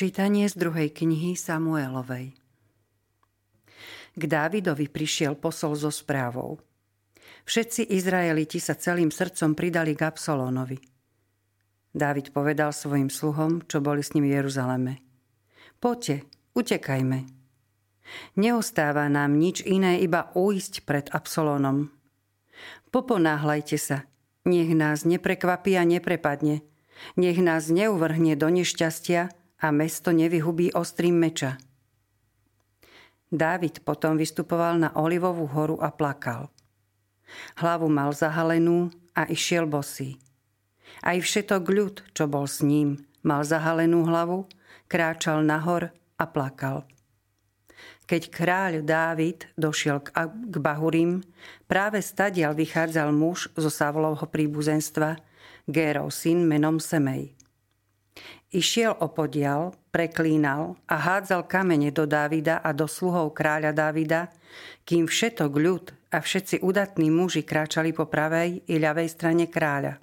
Čítanie z druhej knihy Samuelovej K Dávidovi prišiel posol so správou. Všetci Izraeliti sa celým srdcom pridali k Absolónovi. Dávid povedal svojim sluhom, čo boli s ním v Jeruzaleme. Poďte, utekajme. Neostáva nám nič iné, iba uísť pred Absolónom. Poponáhľajte sa, nech nás neprekvapí a neprepadne, nech nás neuvrhne do nešťastia, a mesto nevyhubí ostrým meča. Dávid potom vystupoval na Olivovú horu a plakal. Hlavu mal zahalenú a išiel bosý. Aj všetok ľud, čo bol s ním, mal zahalenú hlavu, kráčal nahor a plakal. Keď kráľ Dávid došiel k Bahurim, práve stadial vychádzal muž zo Savlovho príbuzenstva, Gérov syn menom Semej. Išiel opodial, preklínal a hádzal kamene do Dávida a do sluhov kráľa Dávida, kým všetok ľud a všetci udatní muži kráčali po pravej i ľavej strane kráľa.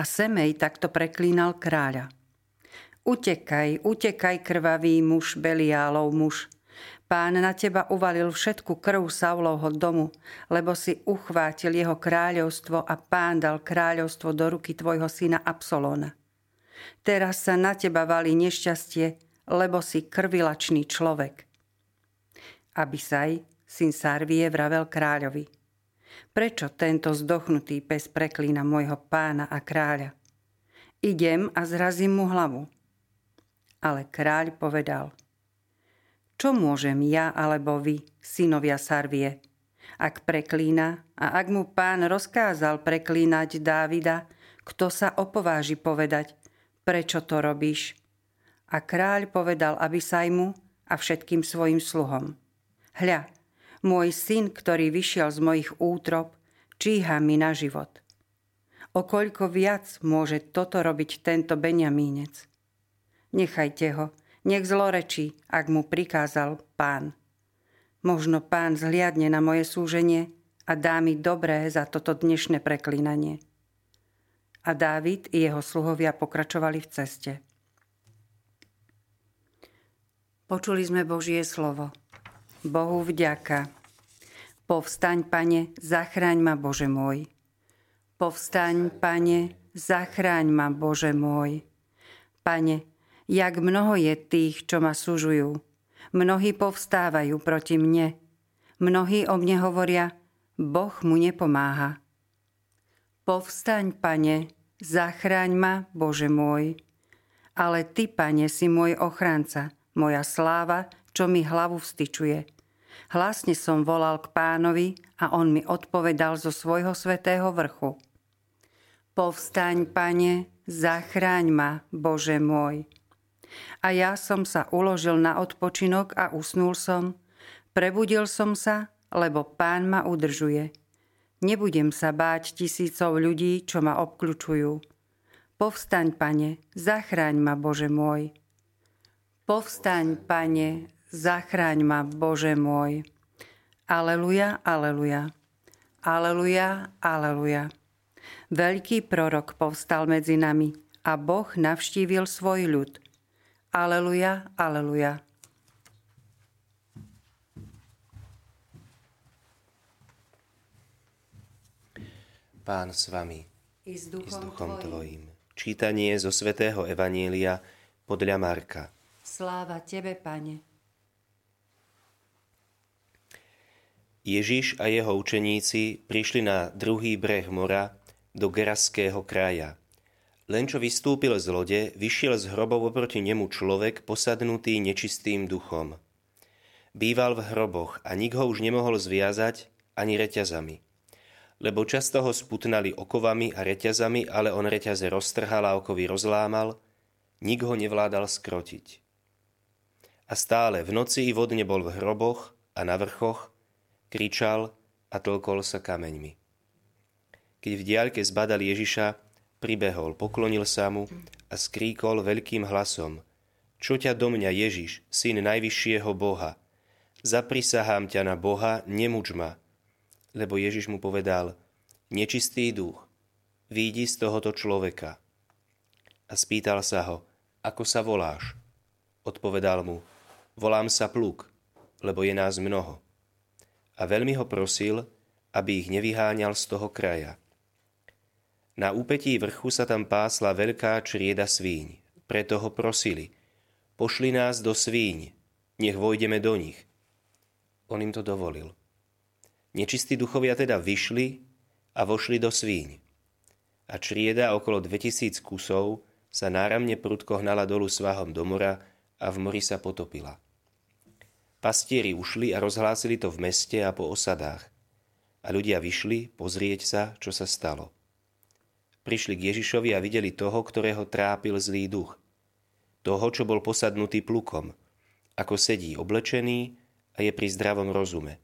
A Semej takto preklínal kráľa. Utekaj, utekaj, krvavý muž, Beliálov muž. Pán na teba uvalil všetku krv Saulovho domu, lebo si uchvátil jeho kráľovstvo a pán dal kráľovstvo do ruky tvojho syna Absolona. Teraz sa na teba valí nešťastie, lebo si krvilačný človek. Abisaj, syn Sarvie, vravel kráľovi. Prečo tento zdochnutý pes preklína môjho pána a kráľa? Idem a zrazím mu hlavu. Ale kráľ povedal, čo môžem ja alebo vy, synovia Sarvie, ak preklína a ak mu pán rozkázal preklínať Dávida, kto sa opováži povedať, prečo to robíš? A kráľ povedal Abisajmu a všetkým svojim sluhom. Hľa, môj syn, ktorý vyšiel z mojich útrop, číha mi na život. O koľko viac môže toto robiť tento Benjamínec? Nechajte ho, nech zlorečí, ak mu prikázal pán. Možno pán zhliadne na moje súženie a dá mi dobré za toto dnešné preklínanie a Dávid i jeho sluhovia pokračovali v ceste. Počuli sme Božie slovo. Bohu vďaka. Povstaň, pane, zachráň ma, Bože môj. Povstaň, pane, zachráň ma, Bože môj. Pane, jak mnoho je tých, čo ma súžujú. Mnohí povstávajú proti mne. Mnohí o mne hovoria, Boh mu nepomáha. Povstaň, pane, Zachráň ma, Bože môj. Ale Ty, Pane, si môj ochranca, moja sláva, čo mi hlavu vstyčuje. Hlasne som volal k pánovi a on mi odpovedal zo svojho svetého vrchu. Povstaň, Pane, zachráň ma, Bože môj. A ja som sa uložil na odpočinok a usnul som. Prebudil som sa, lebo pán ma udržuje. Nebudem sa báť tisícov ľudí, čo ma obkľučujú. Povstaň, pane, zachráň ma, Bože môj. Povstaň, pane, zachráň ma, Bože môj. Aleluja, aleluja. Aleluja, aleluja. Veľký prorok povstal medzi nami a Boh navštívil svoj ľud. Aleluja, aleluja. Pán s vami i s duchom, i s duchom tvojim. Čítanie zo svätého Evanielia podľa Marka. Sláva Tebe, Pane. Ježiš a jeho učeníci prišli na druhý breh mora do Geraského kraja. Len čo vystúpil z lode, vyšiel z hrobov oproti nemu človek posadnutý nečistým duchom. Býval v hroboch a nik ho už nemohol zviazať ani reťazami lebo často ho sputnali okovami a reťazami, ale on reťaze roztrhal a okovy rozlámal, nik ho nevládal skrotiť. A stále v noci i vodne bol v hroboch a na vrchoch, kričal a tlkol sa kameňmi. Keď v diaľke zbadal Ježiša, pribehol, poklonil sa mu a skríkol veľkým hlasom. Čo ťa do mňa, Ježiš, syn najvyššieho Boha? Zaprisahám ťa na Boha, nemuč ma, lebo Ježiš mu povedal, nečistý duch, výjdi z tohoto človeka. A spýtal sa ho, ako sa voláš? Odpovedal mu, volám sa Pluk, lebo je nás mnoho. A veľmi ho prosil, aby ich nevyháňal z toho kraja. Na úpetí vrchu sa tam pásla veľká črieda svíň. Preto ho prosili, pošli nás do svíň, nech vojdeme do nich. On im to dovolil. Nečistí duchovia teda vyšli a vošli do svíň. A črieda okolo 2000 kusov sa náramne prudko hnala dolu svahom do mora a v mori sa potopila. Pastieri ušli a rozhlásili to v meste a po osadách. A ľudia vyšli pozrieť sa, čo sa stalo. Prišli k Ježišovi a videli toho, ktorého trápil zlý duch. Toho, čo bol posadnutý plukom, ako sedí oblečený a je pri zdravom rozume.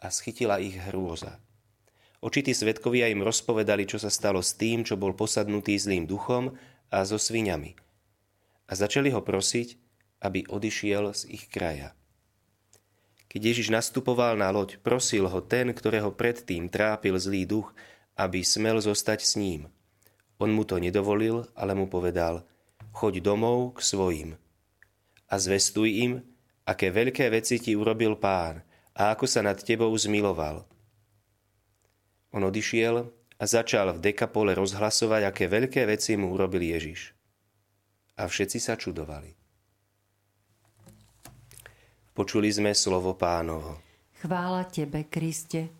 A schytila ich hrôza. Očití svetkovia im rozpovedali, čo sa stalo s tým, čo bol posadnutý zlým duchom a so sviňami. A začali ho prosiť, aby odišiel z ich kraja. Keď Ježiš nastupoval na loď, prosil ho ten, ktorého predtým trápil zlý duch, aby smel zostať s ním – on mu to nedovolil, ale mu povedal, choď domov k svojim a zvestuj im, aké veľké veci ti urobil pán a ako sa nad tebou zmiloval. On odišiel a začal v dekapole rozhlasovať, aké veľké veci mu urobil Ježiš. A všetci sa čudovali. Počuli sme slovo pánovo. Chvála tebe, Kriste.